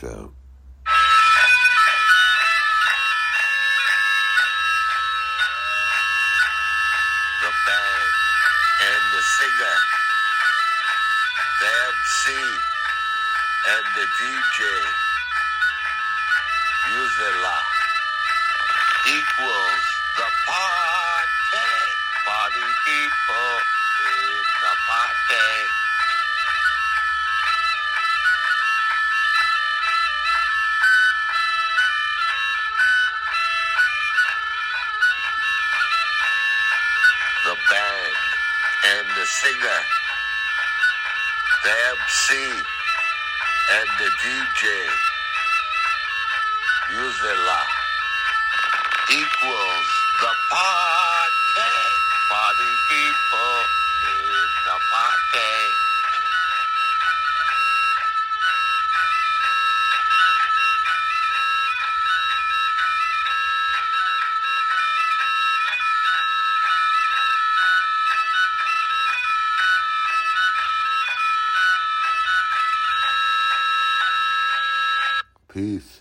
go. the band and the singer, the MC and the DJ, Uzela equals the party. The band and the singer, the MC and the DJ, Uzela equals the party. Party people in the party. Peace.